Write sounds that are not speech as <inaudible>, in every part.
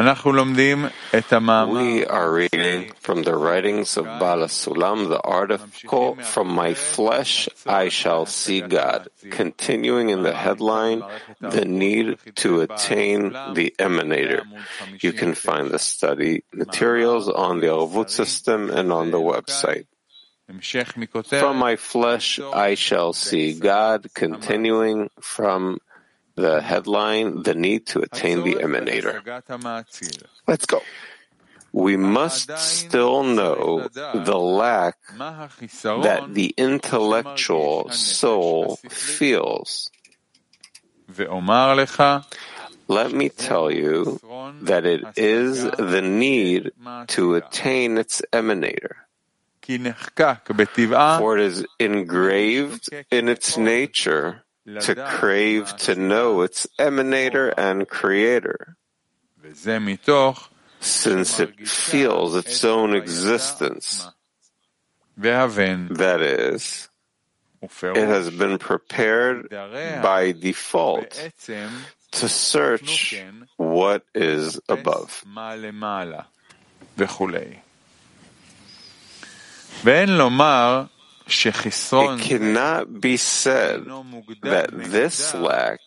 We are reading from the writings of Baal HaSulam, the article, From My Flesh I Shall See God, continuing in the headline, The Need to Attain the Emanator. You can find the study materials on the Arvut system and on the website. From my flesh I shall see God, continuing from the headline, the need to attain the emanator. Let's go. We must still know the lack that the intellectual soul feels. Let me tell you that it is the need to attain its emanator. For it is engraved in its nature to crave to know its emanator and creator, since it feels its own existence. That is, it has been prepared by default to search what is above. It cannot be said that this lack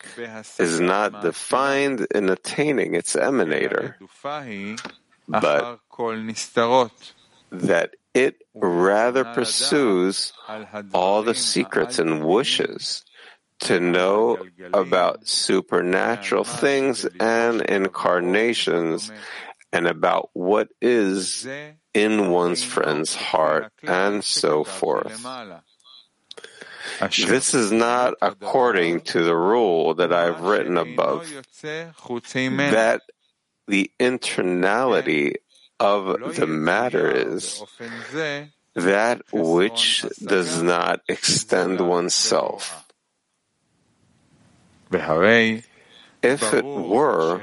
is not defined in attaining its emanator, but that it rather pursues all the secrets and wishes to know about supernatural things and incarnations and about what is in one's friend's heart and so forth. This is not according to the rule that I've written above, that the internality of the matter is that which does not extend oneself. If it were,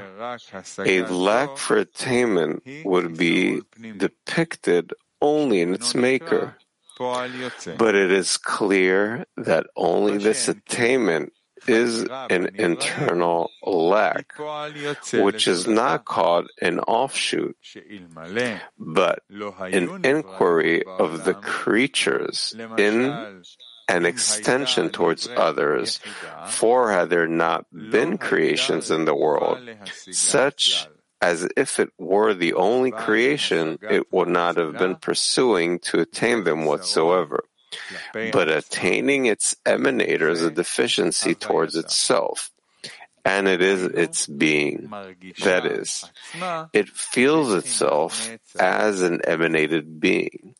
a lack for attainment would be depicted only in its maker. But it is clear that only this attainment is an internal lack, which is not called an offshoot, but an inquiry of the creatures in an extension towards others, for had there not been creations in the world, such as if it were the only creation, it would not have been pursuing to attain them whatsoever. But attaining its emanator is a deficiency towards itself, and it is its being. That is, it feels itself as an emanated being.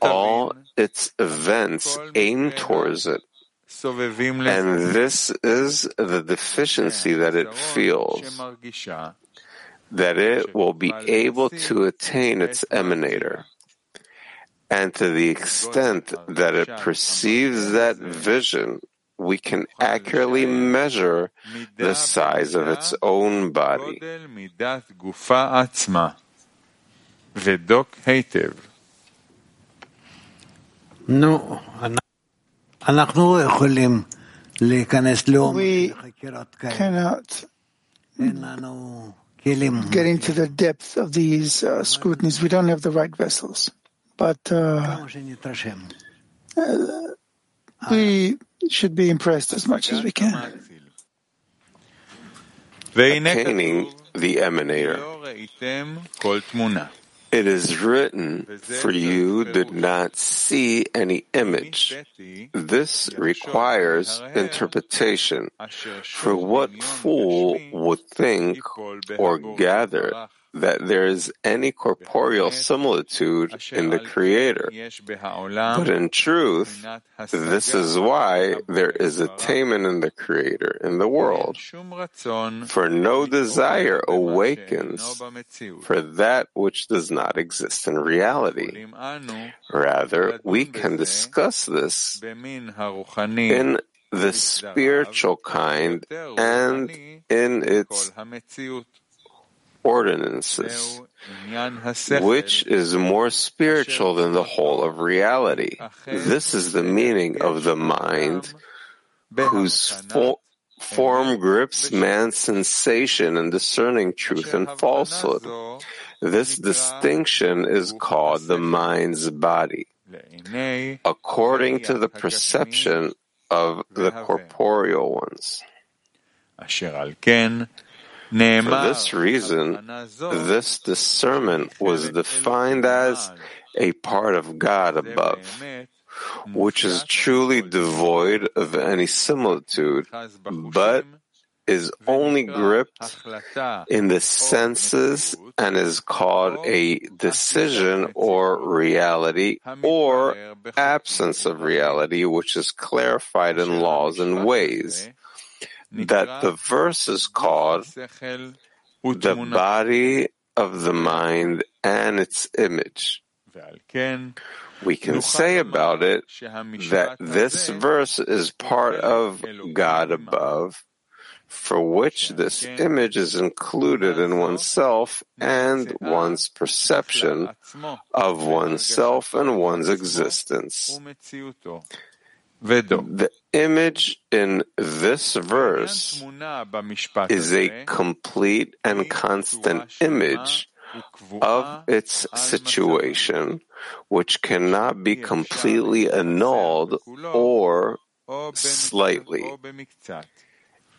All its events aim towards it. And this is the deficiency that it feels, that it will be able to attain its emanator. And to the extent that it perceives that vision, we can accurately measure the size of its own body. No, we cannot get into the depth of these uh, scrutinies. We don't have the right vessels. But uh, uh, we should be impressed as much as we can. Obtaining the emanator. It is written, for you did not see any image. This requires interpretation. For what fool would think or gather that there is any corporeal similitude in the Creator. But in truth, this is why there is attainment in the Creator in the world. For no desire awakens for that which does not exist in reality. Rather, we can discuss this in the spiritual kind and in its ordinances, which is more spiritual than the whole of reality. This is the meaning of the mind whose form grips man's sensation in discerning truth and falsehood. This distinction is called the mind's body, according to the perception of the corporeal ones. For this reason, this discernment was defined as a part of God above, which is truly devoid of any similitude, but is only gripped in the senses and is called a decision or reality or absence of reality, which is clarified in laws and ways that the verse is called the body of the mind and its image. We can say about it that this verse is part of God above, for which this image is included in oneself and one's perception of oneself and one's existence. The image in this verse is a complete and constant image of its situation, which cannot be completely annulled or slightly.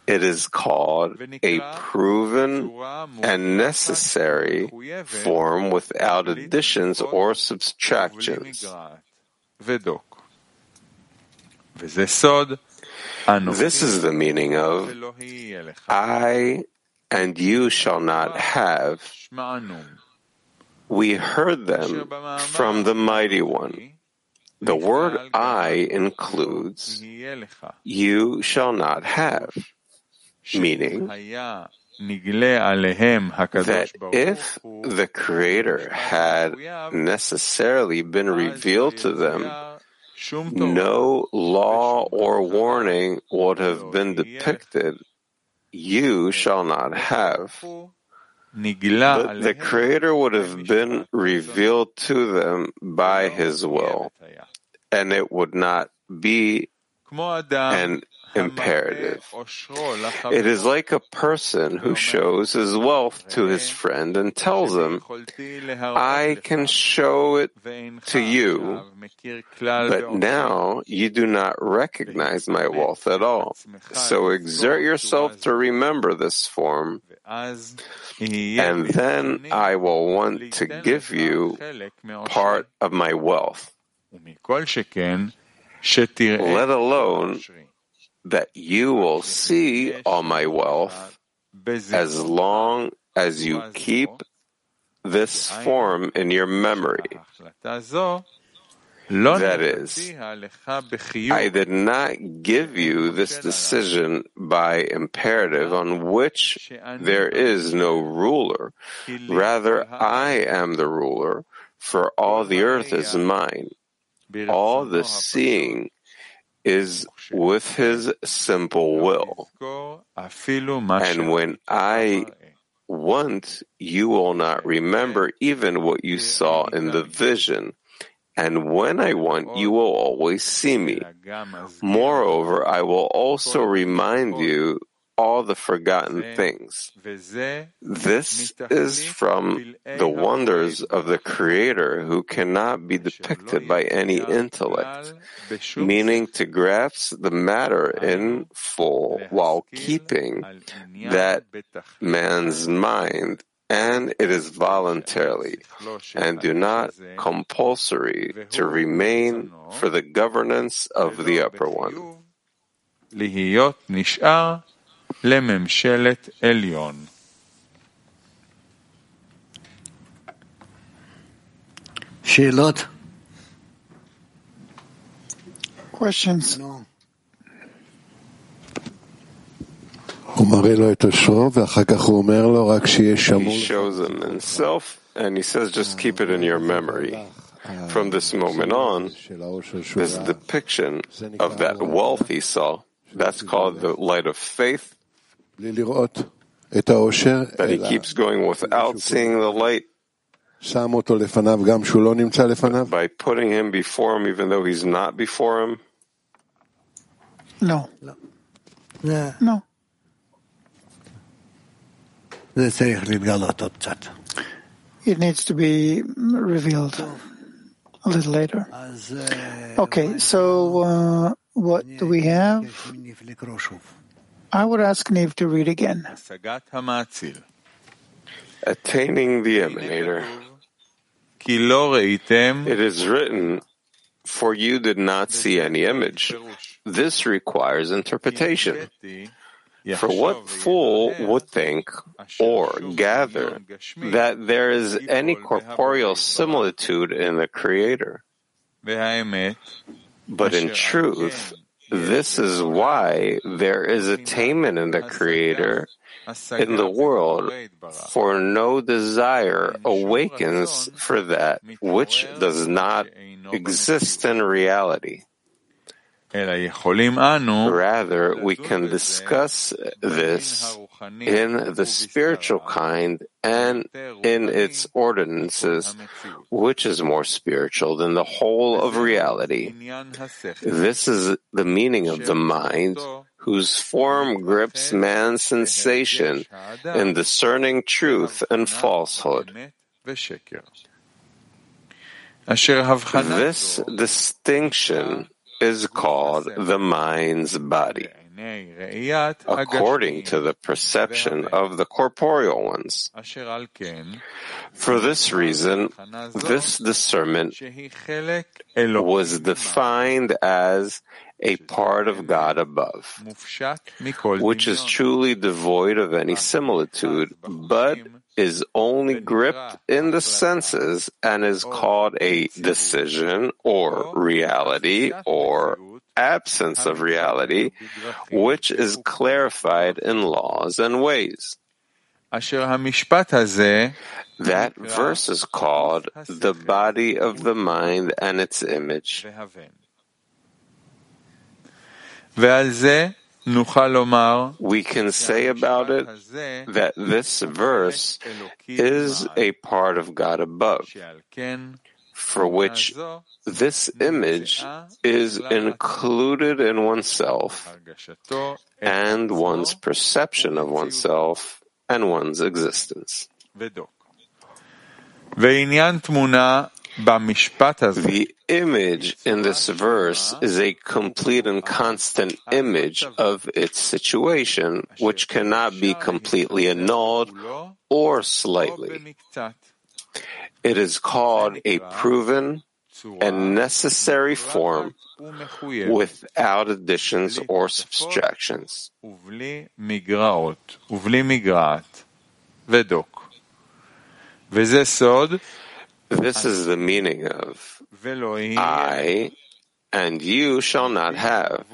It is called a proven and necessary form without additions or subtractions. This is the meaning of I and you shall not have. We heard them from the Mighty One. The word I includes you shall not have, meaning that if the Creator had necessarily been revealed to them, no law or warning would have been depicted. You shall not have. But the Creator would have been revealed to them by His will, and it would not be an imperative. It is like a person who shows his wealth to his friend and tells him, I can show it to you, but now you do not recognize my wealth at all. So exert yourself to remember this form, and then I will want to give you part of my wealth. Let alone that you will see all my wealth as long as you keep this form in your memory. That is, I did not give you this decision by imperative on which there is no ruler. Rather, I am the ruler, for all the earth is mine. All the seeing is with his simple will. And when I want, you will not remember even what you saw in the vision. And when I want, you will always see me. Moreover, I will also remind you all the forgotten things. This is from the wonders of the Creator who cannot be depicted by any intellect, meaning to grasp the matter in full while keeping that man's mind and it is voluntarily, and do not compulsory to remain for the governance of the upper one. לממשלת עליון. שאלות? Questions? הוא מראה לו את אושרו, ואחר כך הוא אומר לו רק שיהיה שמור. He shows him himself, and he says, just keep it in your memory. From this moment on, this depiction of that wealth he saw, that's called the light of faith, that he keeps going without seeing the light, by putting him before him even though he's not before him? No. No. No. It needs to be revealed a little later. Okay, so uh, what do we have? I would ask Niv to read again. Attaining the emanator. It is written, For you did not see any image. This requires interpretation. For what fool would think or gather that there is any corporeal similitude in the Creator? But in truth, this is why there is attainment in the Creator in the world, for no desire awakens for that which does not exist in reality. Rather, we can discuss this in the spiritual kind and in its ordinances, which is more spiritual than the whole of reality. This is the meaning of the mind, whose form grips man's sensation in discerning truth and falsehood. This distinction is called the mind's body, according to the perception of the corporeal ones. For this reason, this discernment was defined as a part of God above, which is truly devoid of any similitude, but is only gripped in the senses and is called a decision or reality or absence of reality, which is clarified in laws and ways. That verse is called the body of the mind and its image. We can say about it that this verse is a part of God above, for which this image is included in oneself and one's perception of oneself and one's existence. The image in this verse is a complete and constant image of its situation, which cannot be completely annulled or slightly. It is called a proven and necessary form without additions or subtractions. This is the meaning of I and you shall not have.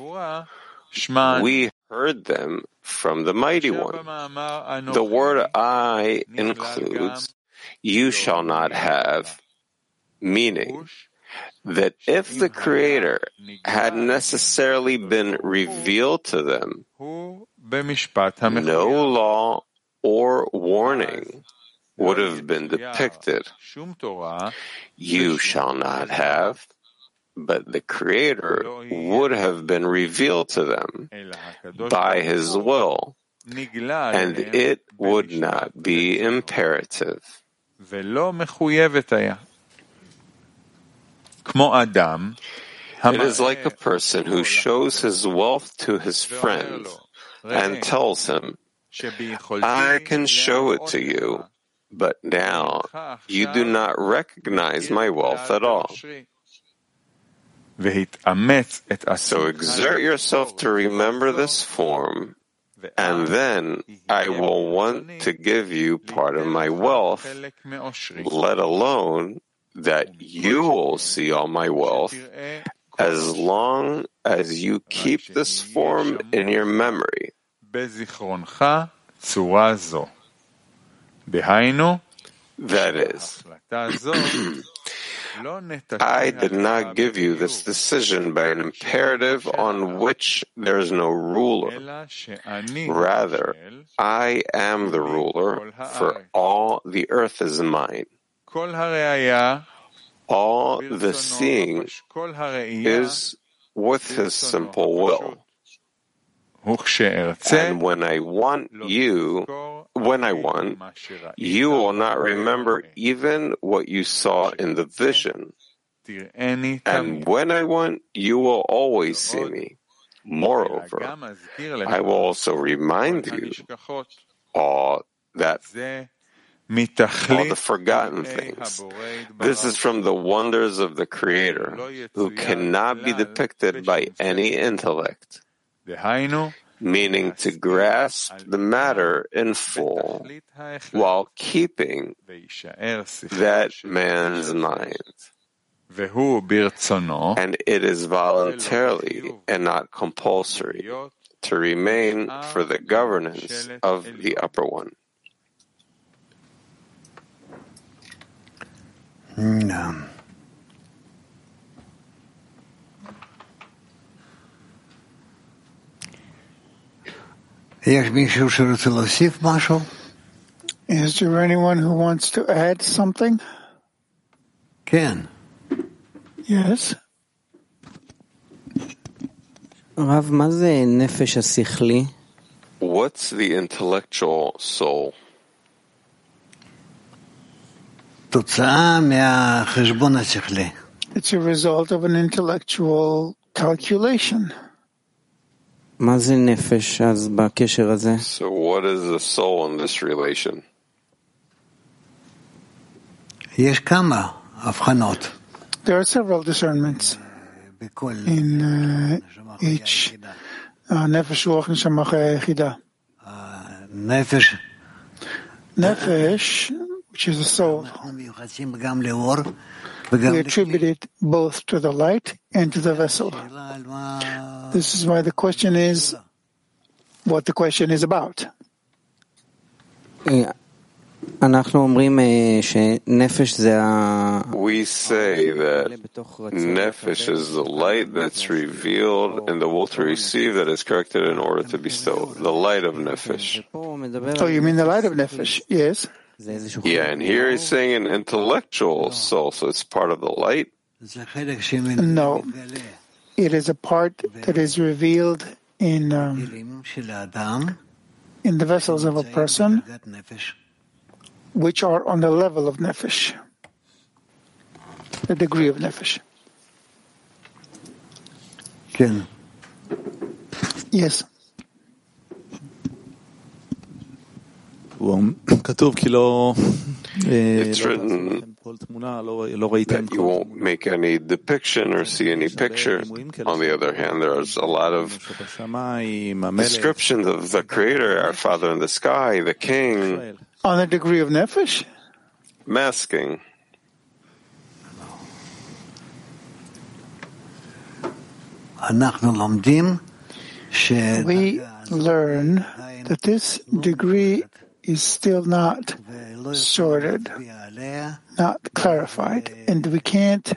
We heard them from the Mighty One. The word I includes you shall not have, meaning that if the Creator had necessarily been revealed to them, no law or warning would have been depicted. You shall not have, but the Creator would have been revealed to them by His will, and it would not be imperative. It is like a person who shows his wealth to his friend and tells him, I can show it to you, but now you do not recognize my wealth at all. So exert yourself to remember this form, and then I will want to give you part of my wealth, let alone that you will see all my wealth, as long as you keep this form in your memory. That is, <clears throat> I did not give you this decision by an imperative on which there is no ruler. Rather, I am the ruler, for all the earth is mine. All the seeing is with his simple will. And when I want you, when I want, you will not remember even what you saw in the vision. And when I want, you will always see me. Moreover, I will also remind you all that all the forgotten things. This is from the wonders of the Creator, who cannot be depicted by any intellect, meaning to grasp the matter in full while keeping that man's mind. And it is voluntarily and not compulsory to remain for the governance of the upper one. No. Is there anyone who wants to add something? Ken. Yes. רב, מה זה נפש השכלי? What's the intellectual soul? תוצאה מהחשבון השכלי. It's a result of an intellectual calculation. So what is the soul in this relation? There are several discernments in uh, each nefesh, ruach, Nefesh which is the soul. We attribute it both to the light and to the vessel. This is why the question is what the question is about. We say that nefesh is the light that's revealed in the will to receive that is corrected in order to bestow. The light of nefesh. Oh, you mean the light of nefesh? Yes. Yeah, and here he's saying an intellectual soul, so it's part of the light. No, it is a part that is revealed in um, in the vessels of a person, which are on the level of nefesh, the degree of nefesh. Yes. Well, it's written that you won't make any depiction or see any picture. On the other hand, there's a lot of descriptions of the Creator, our Father in the sky, the King. On the degree of nefesh? Masking. We learn that this degree is still not sorted, not clarified, and we can't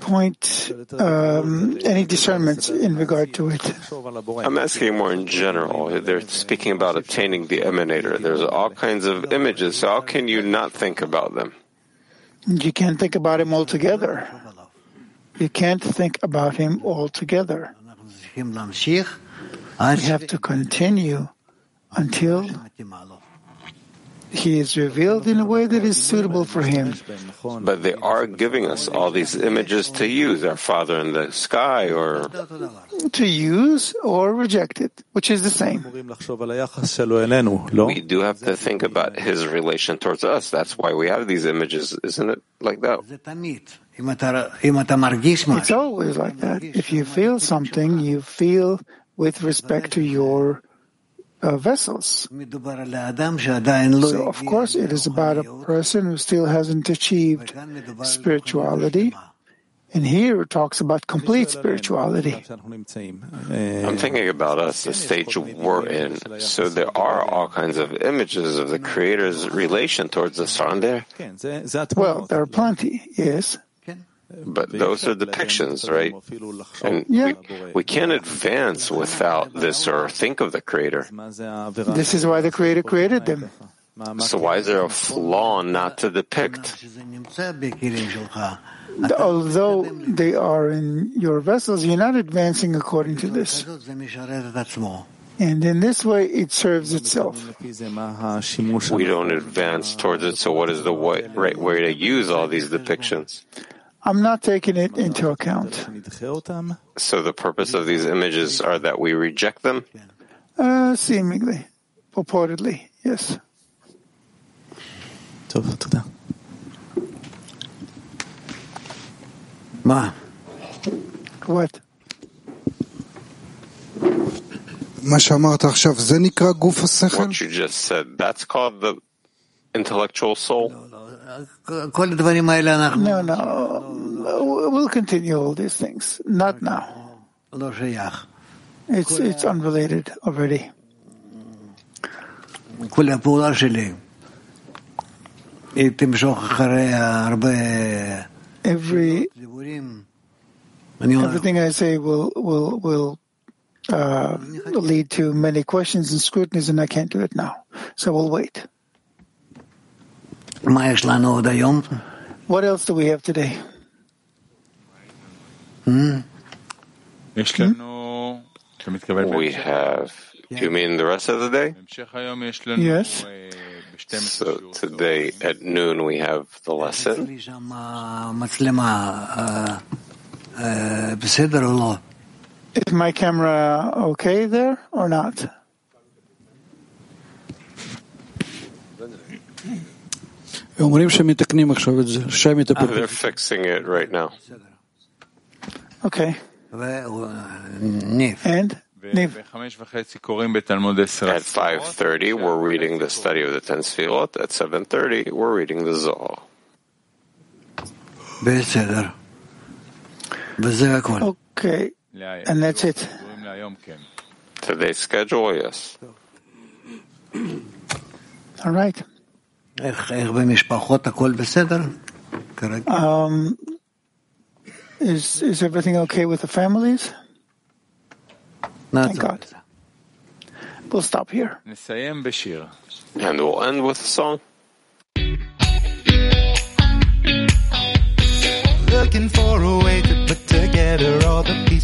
point um, any discernments in regard to it. I'm asking more in general. They're speaking about obtaining the emanator. There's all kinds of images, so how can you not think about them? You can't think about him altogether. You can't think about him altogether. We have to continue until he is revealed in a way that is suitable for him. But they are giving us all these images to use, our Father in the sky, or. To use or reject it, which is the same. We do have to think about his relation towards us. That's why we have these images, isn't it like that? It's always like that. If you feel something, you feel with respect to your uh, vessels. So, of course, it is about a person who still hasn't achieved spirituality. And here it talks about complete spirituality. I'm thinking about us, the stage we're in. So there are all kinds of images of the Creator's relation towards us, aren't there? Well, there are plenty, yes. But those are depictions, right? And Yeah. we, we can't advance without this or think of the Creator. This is why the Creator created them. So why is there a flaw not to depict? Although they are in your vessels, you're not advancing according to this. And in this way, it serves itself. We don't advance towards it, so what is the right way to use all these depictions? I'm not taking it into account. So the purpose of these images are that we reject them? Uh, seemingly, purportedly, yes. Ma. What? What you just said, that's called the intellectual soul? No, no. We'll continue all these things. Not now. It's, it's unrelated already. Every, everything I say will, will, will uh, lead to many questions and scrutinies, and I can't do it now. So we'll wait. מה יש לנו עוד היום? What else do we have today? יש לנו, אתה מתכוון We have, you mean the rest of the day? בהמשך היום יש לנו Yes. אה, ב-12 So today at noon we have the lesson. אצלי שם מצלמה אה, אה, בסדר או לא? Is my camera okay there or not? They're fixing it right now. Okay. And At 5.30, we're reading the study of the Ten Sefirot. At 7.30, we're reading the Zohar. Okay. And that's it. Today's schedule, yes. All right. Um, is, is everything okay with the families? Thank God. We'll stop here. And we'll end with a song. Looking for a way to put together all the pieces.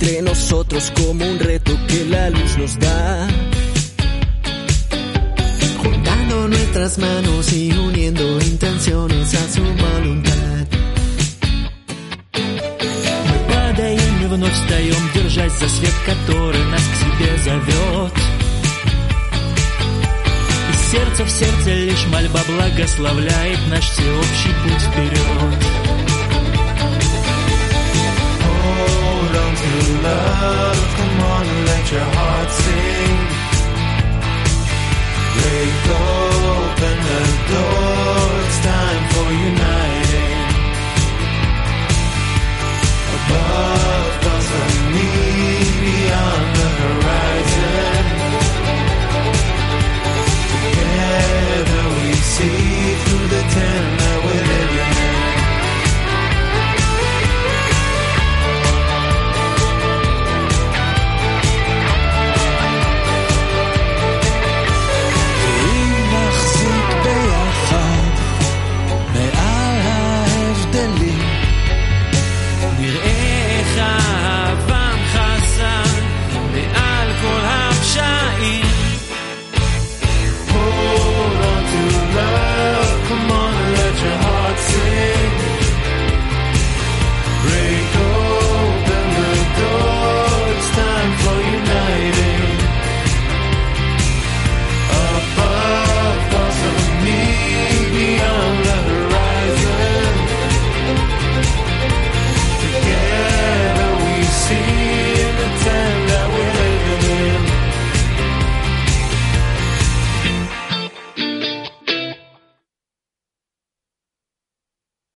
Entre nosotros como un reto que la luz nos da. Juntando nuestras manos y uniendo intenciones a su voluntad. Мы падаем и вновь встаем, держась за свет, который нас к себе зовет. И сердце в сердце лишь мольба благословляет наш всеобщий путь вперед. belong to love. Come on and let your heart sing. Break open the door. It's time for uniting. Above